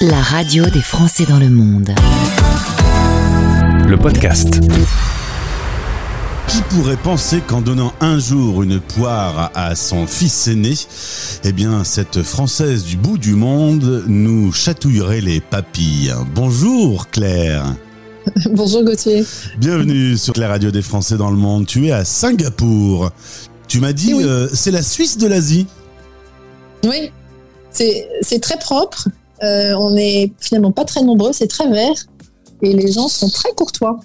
La radio des Français dans le monde. Le podcast. Qui pourrait penser qu'en donnant un jour une poire à son fils aîné, eh bien, cette Française du bout du monde nous chatouillerait les papilles? Bonjour Claire. Bonjour Gauthier. Bienvenue sur la radio des Français dans le monde. Tu es à Singapour. Tu m'as dit, oui. euh, c'est la Suisse de l'Asie. Oui, c'est c'est très propre. Euh, on est finalement pas très nombreux, c'est très vert. Et les gens sont très courtois.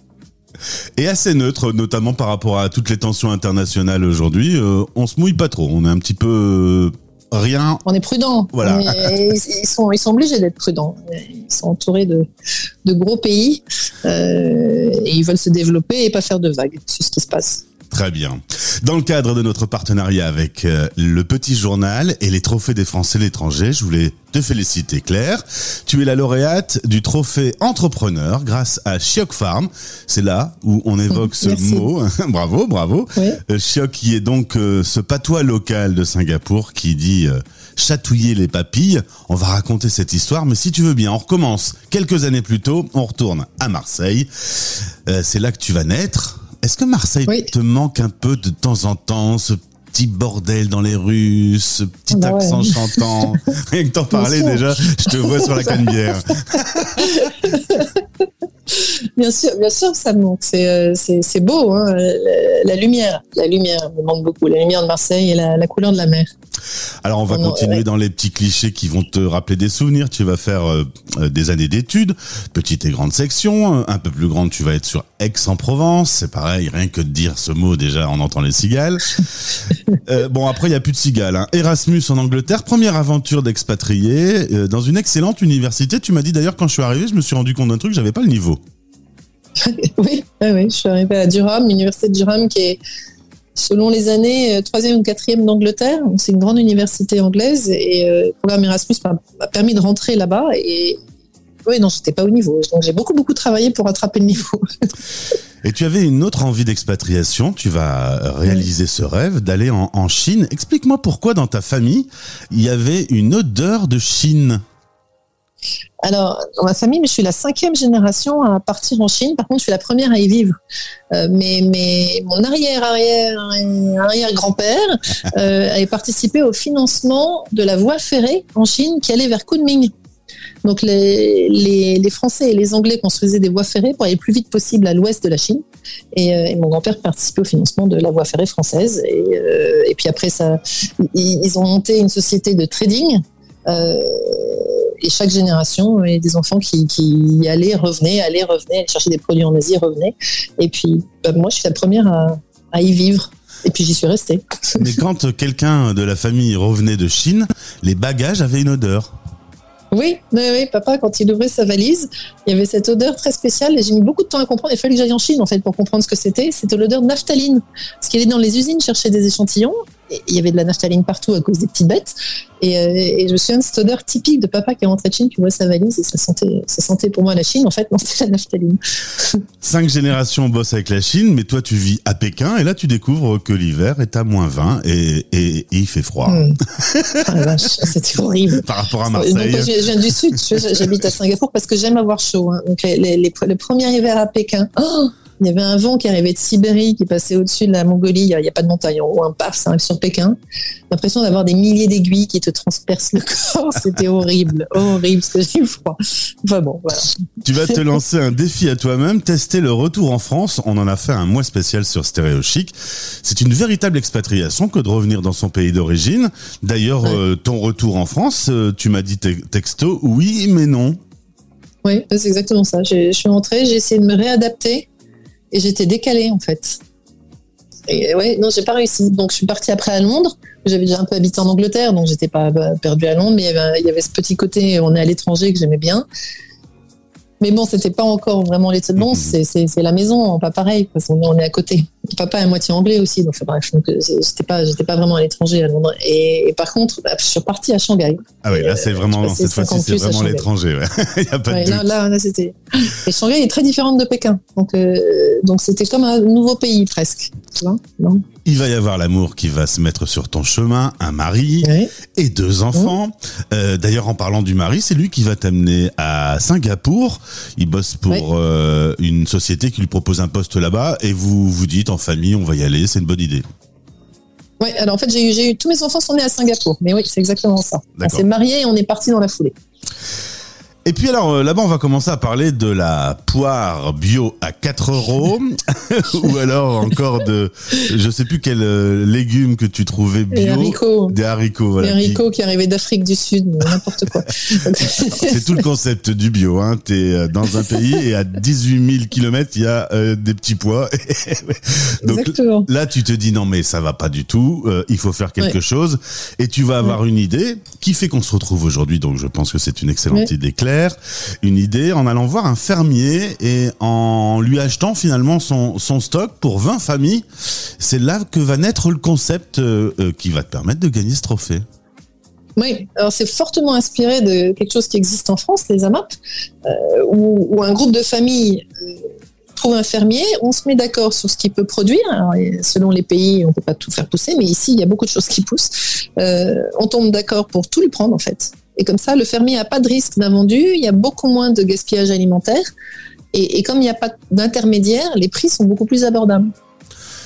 Et assez neutre, notamment par rapport à toutes les tensions internationales aujourd'hui. Euh, on se mouille pas trop. On est un petit peu euh, rien. On est prudents. Voilà. Est- ils, sont, ils sont obligés d'être prudents. Ils sont entourés de, de gros pays euh, et ils veulent se développer et pas faire de vagues. C'est ce qui se passe. Très bien. Dans le cadre de notre partenariat avec euh, le Petit Journal et les Trophées des Français de l'étranger, je voulais te féliciter Claire. Tu es la lauréate du trophée entrepreneur grâce à Chiok Farm. C'est là où on évoque ce Merci. mot. bravo, bravo. Oui. Euh, Chiok qui est donc euh, ce patois local de Singapour qui dit euh, chatouiller les papilles. On va raconter cette histoire, mais si tu veux bien, on recommence quelques années plus tôt. On retourne à Marseille. C'est là que tu vas naître. Est-ce que Marseille Oui. te manque un peu de temps en temps, ce petit bordel dans les rues, ce petit Bah ouais. accent chantant Rien que t'en parler sûr. déjà, je te vois sur la canne bière. Bien sûr, bien sûr ça me manque. C'est euh, c'est beau, hein, la, la lumière. La lumière me manque beaucoup. La lumière de Marseille et la, la couleur de la mer. Alors on va Non, continuer ouais. dans les petits clichés qui vont te rappeler des souvenirs. Tu vas faire euh, euh, des années d'études, petite et grande section. Euh, Un peu plus grande, tu vas être sur Aix-en-Provence. C'est pareil, rien que de dire ce mot déjà, on entend les cigales. Euh, bon après il y a plus de cigales. hein. Erasmus en Angleterre, première aventure d'expatrié euh, dans une excellente université. Tu m'as dit d'ailleurs quand je suis arrivé, je me suis rendu compte d'un truc, j'avais pas le niveau. Oui, oui, oui, je suis arrivée à Durham, l'université de Durham qui est, selon les années, euh, troisième ou quatrième d'Angleterre. C'est une grande université anglaise et euh, le programme Erasmus m'a permis de rentrer là-bas. Et oui, non, j'étais pas au niveau. Donc j'ai beaucoup, beaucoup travaillé pour rattraper le niveau. Et tu avais une autre envie d'expatriation, tu vas réaliser ce rêve d'aller en Chine. Explique-moi pourquoi dans ta famille, il y avait une odeur de Chine. Alors, dans ma famille, je suis la cinquième génération à partir en Chine. Par contre, je suis la première à y vivre. Euh, mais, mon arrière-arrière arrière-grand-père euh, avait participé au financement de la voie ferrée en Chine qui allait vers Kunming. Donc, les, Français et les Anglais construisaient des voies ferrées pour aller le plus vite possible à l'ouest de la Chine. Et, euh, et mon grand-père participait au financement de la voie ferrée française. Et, euh, puis après, ils, ont monté une société de trading. Et chaque génération, il y a des enfants qui, allaient, revenaient, allaient, revenaient, allaient chercher des produits en Asie, revenaient. Et puis, bah, moi, je suis la première à, à y vivre. Et puis, j'y suis restée. Mais quand quelqu'un de la famille revenait de Chine, les bagages avaient une odeur. Oui, oui, oui, papa, quand il ouvrait sa valise, il y avait cette odeur très spéciale et j'ai mis beaucoup de temps à comprendre. Il fallait que j'aille en Chine, en fait, pour comprendre ce que c'était. C'était l'odeur de naphtaline. Parce qu'il est dans les usines chercher des échantillons il y avait de la naphtaline partout à cause des petites bêtes. Et, euh, et je me souviens de cette odeur typique de papa qui est rentré de Chine, qui ouvrait sa valise et ça sentait, ça sentait pour moi la Chine. En fait, non, c'était la naphtaline. Cinq générations bossent avec la Chine, mais toi tu vis à Pékin et là tu découvres que l'hiver est à moins 20 et, et- et il fait froid. Hmm. Ah c'était horrible. Par rapport à Marseille. je, je viens du sud, j'habite à Singapour parce que j'aime avoir chaud. hein. Donc les, les- les- le premier hiver à Pékin, oh, il y avait un vent qui arrivait de Sibérie, qui passait au-dessus de la Mongolie. Il n'y a, pas de montagne, en haut, un paf, ça arrive sur Pékin. L'impression d'avoir des milliers d'aiguilles qui te transpercent le corps. C'était horrible, horrible, parce que j'ai eu froid. Enfin bon, voilà. Tu vas te lancer un défi à toi-même, tester le retour en France. On en a fait un mois spécial sur Stéréo Chic. C'est une véritable expatriation que de revenir dans son pays d'origine. D'ailleurs, Ouais. euh, ton retour en France, euh, tu m'as dit te- texto, oui, mais non. Oui, c'est exactement ça. Je suis rentrée, j'ai essayé de me réadapter et j'étais décalée en fait. Et ouais, non, j'ai pas réussi. Donc je suis partie après à Londres. J'avais déjà un peu habité en Angleterre, donc j'étais pas perdue à Londres, mais il y, avait, il y avait ce petit côté, on est à l'étranger que j'aimais bien. Mais bon, c'était pas encore vraiment de Londres, Mhm. c'est- la maison, pas pareil, parce qu'on est, on est à côté. Papa est à moitié anglais aussi, donc bref, donc j'étais pas, j'étais pas vraiment à l'étranger à Londres. Et, par contre, bah, je suis partie à Shanghai. Ah oui, là c'est vraiment, cette fois-ci c'est vraiment l'étranger. Ouais. y a pas de là, là, là, c'était. Et Shanghai est très différente de Pékin, donc donc c'était comme un nouveau pays presque, tu vois. Non? Il va y avoir l'amour qui va se mettre sur ton chemin, un mari et deux enfants. Euh, d'ailleurs, en parlant du mari, c'est lui qui va t'amener à Singapour. Il bosse pour euh, une société qui lui propose un poste là-bas et vous vous dites en famille, on va y aller, c'est une bonne idée. Oui, alors en fait, j'ai eu, tous mes enfants sont nés à Singapour. Mais oui, c'est exactement ça. On s'est mariés et on est parti dans la foulée. Et puis alors euh, là-bas on va commencer à parler de la poire bio à 4 euros ou alors encore de je sais plus quel euh, légume que tu trouvais bio. Des haricots. Des haricots. Voilà, des haricots qui... arrivaient d'Afrique du Sud, n'importe quoi. C'est tout le concept du bio. Hein. Tu es euh, dans un pays et à 18 000 kilomètres il y a des petits pois. Donc Exactement. là tu te dis non mais ça va pas du tout, il faut faire quelque chose et tu vas avoir une idée qui fait qu'on se retrouve aujourd'hui. Donc je pense que c'est une excellente idée claire une idée en allant voir un fermier et en lui achetant finalement son, stock pour 20 familles. C'est là que va naître le concept euh, euh, qui va te permettre de gagner ce trophée. Oui, alors c'est fortement inspiré de quelque chose qui existe en France, les AMAP, euh, où, un groupe de familles trouve un fermier, on se met d'accord sur ce qu'il peut produire. selon les pays, on ne peut pas tout faire pousser, mais ici, il y a beaucoup de choses qui poussent. on tombe d'accord pour tout lui prendre, en fait. Et comme ça, le fermier n'a pas de risque d'invendu, il y a beaucoup moins de gaspillage alimentaire. Et, comme il n'y a pas d'intermédiaire, les prix sont beaucoup plus abordables.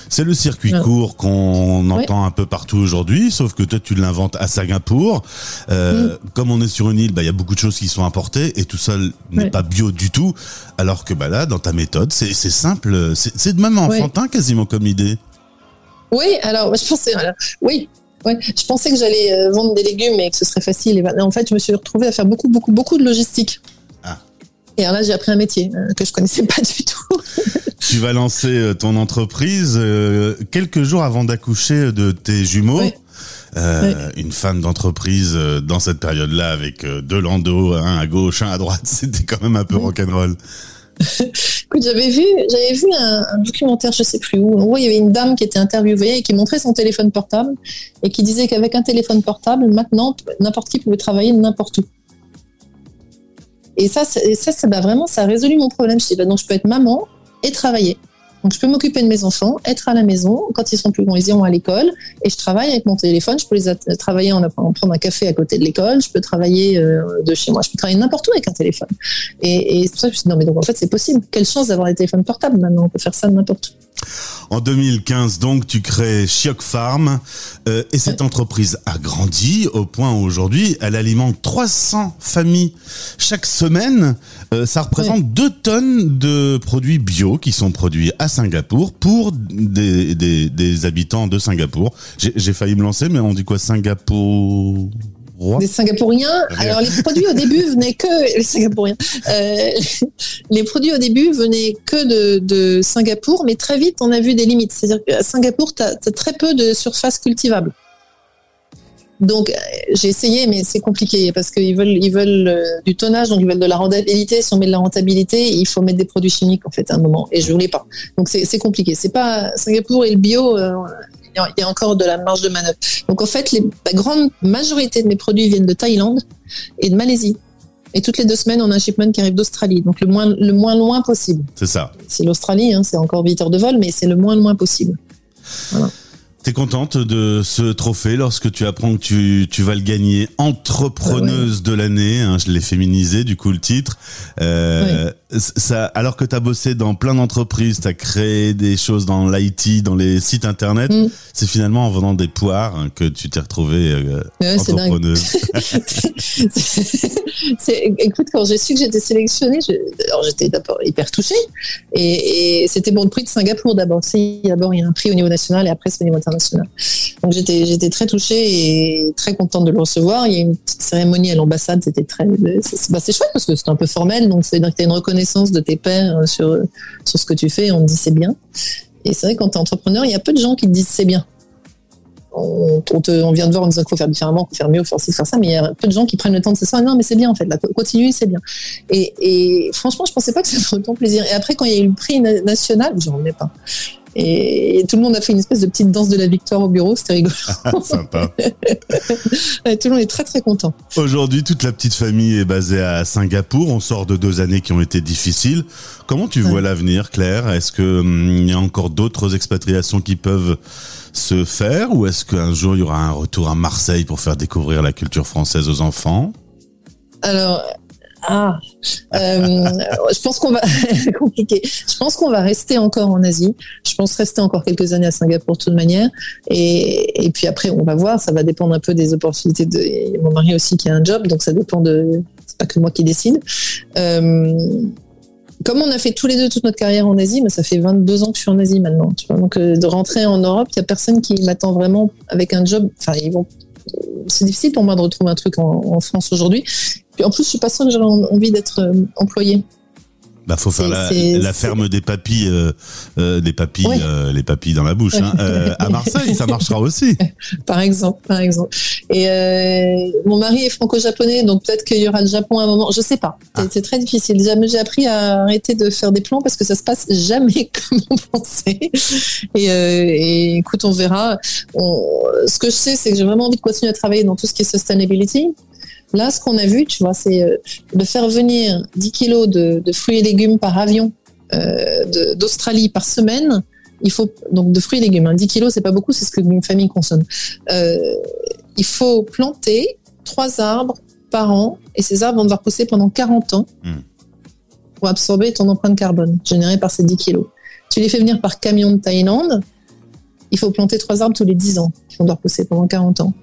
C'est le circuit court qu'on entend un peu partout aujourd'hui, sauf que toi tu l'inventes à Singapour. Euh, mm. Comme on est sur une île, bah, il y a beaucoup de choses qui sont importées et tout ça n'est pas bio du tout. Alors que bah, là, dans ta méthode, c'est simple, c'est de même enfantin quasiment comme idée. Oui, alors je pensais, oui, Ouais, je pensais que j'allais euh, vendre des légumes et que ce serait facile. Et en fait, je me suis retrouvée à faire beaucoup, beaucoup, beaucoup de logistique. Ah. Et alors là, j'ai appris un métier euh, que je connaissais pas du tout. tu vas lancer euh, ton entreprise quelques jours avant d'accoucher de tes jumeaux. Une femme d'entreprise dans cette période-là avec deux landos, un à gauche, un à droite, c'était quand même un peu rock'n'roll. Écoute, j'avais vu, j'avais vu un, documentaire, je sais plus où. En gros, il y avait une dame qui était interviewée et qui montrait son téléphone portable et qui disait qu'avec un téléphone portable, maintenant, n'importe qui pouvait travailler n'importe où. Et ça, ça, ça bah, vraiment, ça a résolu mon problème. Je dis, bah, donc, je peux être maman et travailler. Donc, je peux m'occuper de mes enfants, être à la maison. Quand ils sont plus grands, ils iront à l'école. Et je travaille avec mon téléphone. Je peux les travailler en, en prendre un café à côté de l'école. Je peux travailler euh, de chez moi. Je peux travailler n'importe où avec un téléphone. Et, et c'est pour ça que je me suis dit, non, mais donc, en fait, c'est possible. Quelle chance d'avoir des téléphones portables maintenant. On peut faire ça n'importe où. En 2015, donc, tu crées Chiok Farm euh, et cette entreprise a grandi au point où aujourd'hui, elle alimente 300 familles chaque semaine. Euh, ça représente 2 tonnes de produits bio qui sont produits à Singapour pour des, des habitants de Singapour. J'ai failli me lancer, mais on dit quoi Singapour des Singapouriens. Alors les produits au début venaient que les Singapouriens. Euh, les produits au début venaient que de, Singapour, mais très vite on a vu des limites. C'est-à-dire qu'à Singapour, tu as, très peu de surface cultivable. Donc j'ai essayé, mais c'est compliqué parce qu'ils veulent, ils veulent euh, du tonnage, donc ils veulent de la rentabilité. Si on met de la rentabilité, il faut mettre des produits chimiques en fait à un moment, et je voulais pas. Donc c'est compliqué. C'est pas Singapour et le bio. Euh, il y a encore de la marge de manœuvre. Donc en fait, la grande majorité de mes produits viennent de Thaïlande et de Malaisie. Et toutes les deux semaines, on a un shipment qui arrive d'Australie, donc le moins, le moins loin possible. C'est ça. C'est l'Australie, hein, c'est encore 8 heures de vol, mais c'est le moins loin possible. Voilà. Contente de ce trophée lorsque tu apprends que tu, tu vas le gagner entrepreneuse de l'année, hein, je l'ai féminisé du coup le titre. Euh, ça, alors que tu as bossé dans plein d'entreprises, tu as créé des choses dans l'IT, dans les sites internet, mm. c'est finalement en vendant des poires hein, que tu t'es retrouvée euh, entrepreneuse. écoute, quand j'ai su que j'étais sélectionnée, j'étais d'abord hyper touchée et, c'était bon le prix de Singapour d'abord. D'abord il y a un prix au niveau national et après c'est au niveau international. Donc j'étais j'étais très touchée et très contente de le recevoir. Il y a une petite cérémonie à l'ambassade, c'était très bah, c'est chouette parce que c'est un peu formel, donc c'est une reconnaissance de tes pairs euh, sur sur ce que tu fais. Et on te dit c'est bien. Et c'est vrai quand tu es entrepreneur, il y a peu de gens qui te disent c'est bien. On, on, vient de voir en disant qu'il faut faire différemment, faut faire mieux, faut faire ça, mais il y a peu de gens qui prennent le temps de se dire non mais c'est bien en fait, là, continue, c'est bien. Et, franchement, je pensais pas que ça ferait autant plaisir. Et après, quand il y a eu le prix national, j'en remets pas. Et, tout le monde a fait une espèce de petite danse de la victoire au bureau, c'était rigolo. Sympa. tout le monde est très très content. Aujourd'hui, toute la petite famille est basée à Singapour. On sort de deux années qui ont été difficiles. Comment tu vois l'avenir, Claire? Est-ce qu'il hum, y a encore d'autres expatriations qui peuvent se faire ou est-ce qu'un jour il y aura un retour à Marseille pour faire découvrir la culture française aux enfants? Alors, ah, euh, je pense qu'on va compliqué. Je pense qu'on va rester encore en Asie. Je pense rester encore quelques années à Singapour de toute manière. Et, et puis après, on va voir. Ça va dépendre un peu des opportunités. De mon mari aussi qui a un job, donc ça dépend de. C'est pas que moi qui décide. Euh, comme on a fait tous les deux toute notre carrière en Asie, mais ça fait 22 ans que je suis en Asie maintenant. Donc euh, de rentrer en Europe, il y a personne qui m'attend vraiment avec un job. Enfin, ils vont. C'est difficile pour moi de retrouver un truc en France aujourd'hui. Puis en plus, je suis pas sûre que j'aurais envie d'être euh, employée. Bah, faut faire la, la, ferme des papilles, euh, euh, des papilles, euh, les papilles dans la bouche. Hein. À Marseille, ça marchera aussi. par exemple, par exemple. Et mon mari est franco-japonais, donc peut-être qu'il y aura le Japon à un moment. Je sais pas. Ah. C'est très difficile. J'ai appris à arrêter de faire des plans parce que ça se passe jamais comme on pensait. Et, et écoute, on verra. On, ce que je sais, c'est que j'ai vraiment envie de continuer à travailler dans tout ce qui est sustainability. Là, ce qu'on a vu, tu vois, c'est euh, de faire venir 10 kilos de, fruits et légumes par avion euh, d'Australie par semaine. Il faut donc de fruits et légumes. 10 hein. kilos, c'est pas beaucoup, c'est ce que une famille consomme. Euh, il faut planter trois arbres par an et ces arbres vont devoir pousser pendant 40 ans hmm. pour absorber ton empreinte carbone générée par ces 10 kilos. Tu les fais venir par camion de Thaïlande, il faut planter trois arbres tous les 10 ans qui vont devoir pousser pendant 40 ans.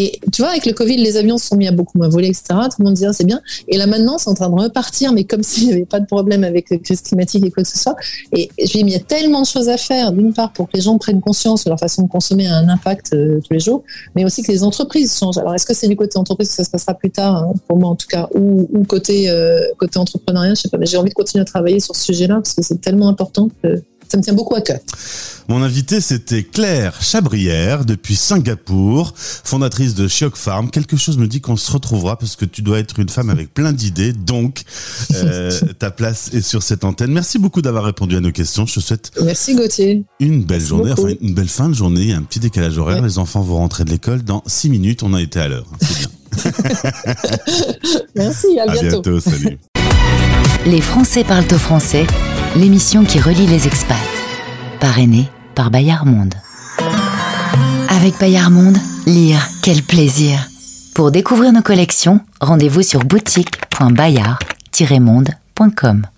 Et tu vois, avec le Covid, les avions se sont mis à beaucoup moins voler, etc. Tout le monde disait, ah, c'est bien. Et là, maintenant, c'est en train de repartir, mais comme s'il n'y avait pas de problème avec la crise climatique et quoi que ce soit. Et je lui ai il y a tellement de choses à faire, d'une part, pour que les gens prennent conscience que leur façon de consommer a un impact euh, tous les jours, mais aussi que les entreprises changent. Alors, est-ce que c'est du côté entreprise que ça se passera plus tard, hein, pour moi en tout cas, ou, ou côté, euh, côté entrepreneuriat, je sais pas, mais j'ai envie de continuer à travailler sur ce sujet-là parce que c'est tellement important que ça me tient beaucoup à cœur. Mon invité, c'était Claire Chabrière, depuis Singapour, fondatrice de Chiok Farm. Quelque chose me dit qu'on se retrouvera parce que tu dois être une femme avec plein d'idées. Donc, euh, ta place est sur cette antenne. Merci beaucoup d'avoir répondu à nos questions. Je te souhaite. Merci Gauthier. Une belle journée, enfin une belle fin de journée. Un petit décalage horaire. Les enfants vont rentrer de l'école dans six minutes. On a été à l'heure. C'est bien. Merci, à, à bientôt. bientôt. Salut. Les Français parlent au français l'émission qui relie les expats. Parrainée par Bayard Monde. Avec Bayard Monde, lire, quel plaisir Pour découvrir nos collections, rendez-vous sur boutique.bayard-monde.com.